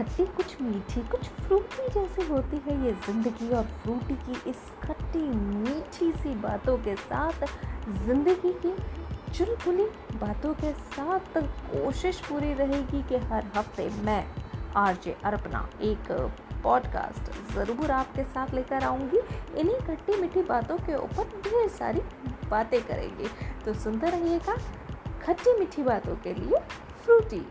खट्टी कुछ मीठी, कुछ फ्रूटी जैसी होती है ये ज़िंदगी और फ्रूटी की इस खट्टी, मीठी सी बातों के साथ, ज़िंदगी की चुलबुली बातों के साथ कोशिश पूरी रहेगी कि हर हफ़्ते मैं आरजे अरपना एक पॉडकास्ट ज़रूर आपके साथ लेकर आऊँगी। इन्हीं खट्टी, मीठी बातों के ऊपर ढेर सारी बातें करेंगे। तो सुनते रहिएगा खट्टी, मीठी बातों के लिए फ्रूटी।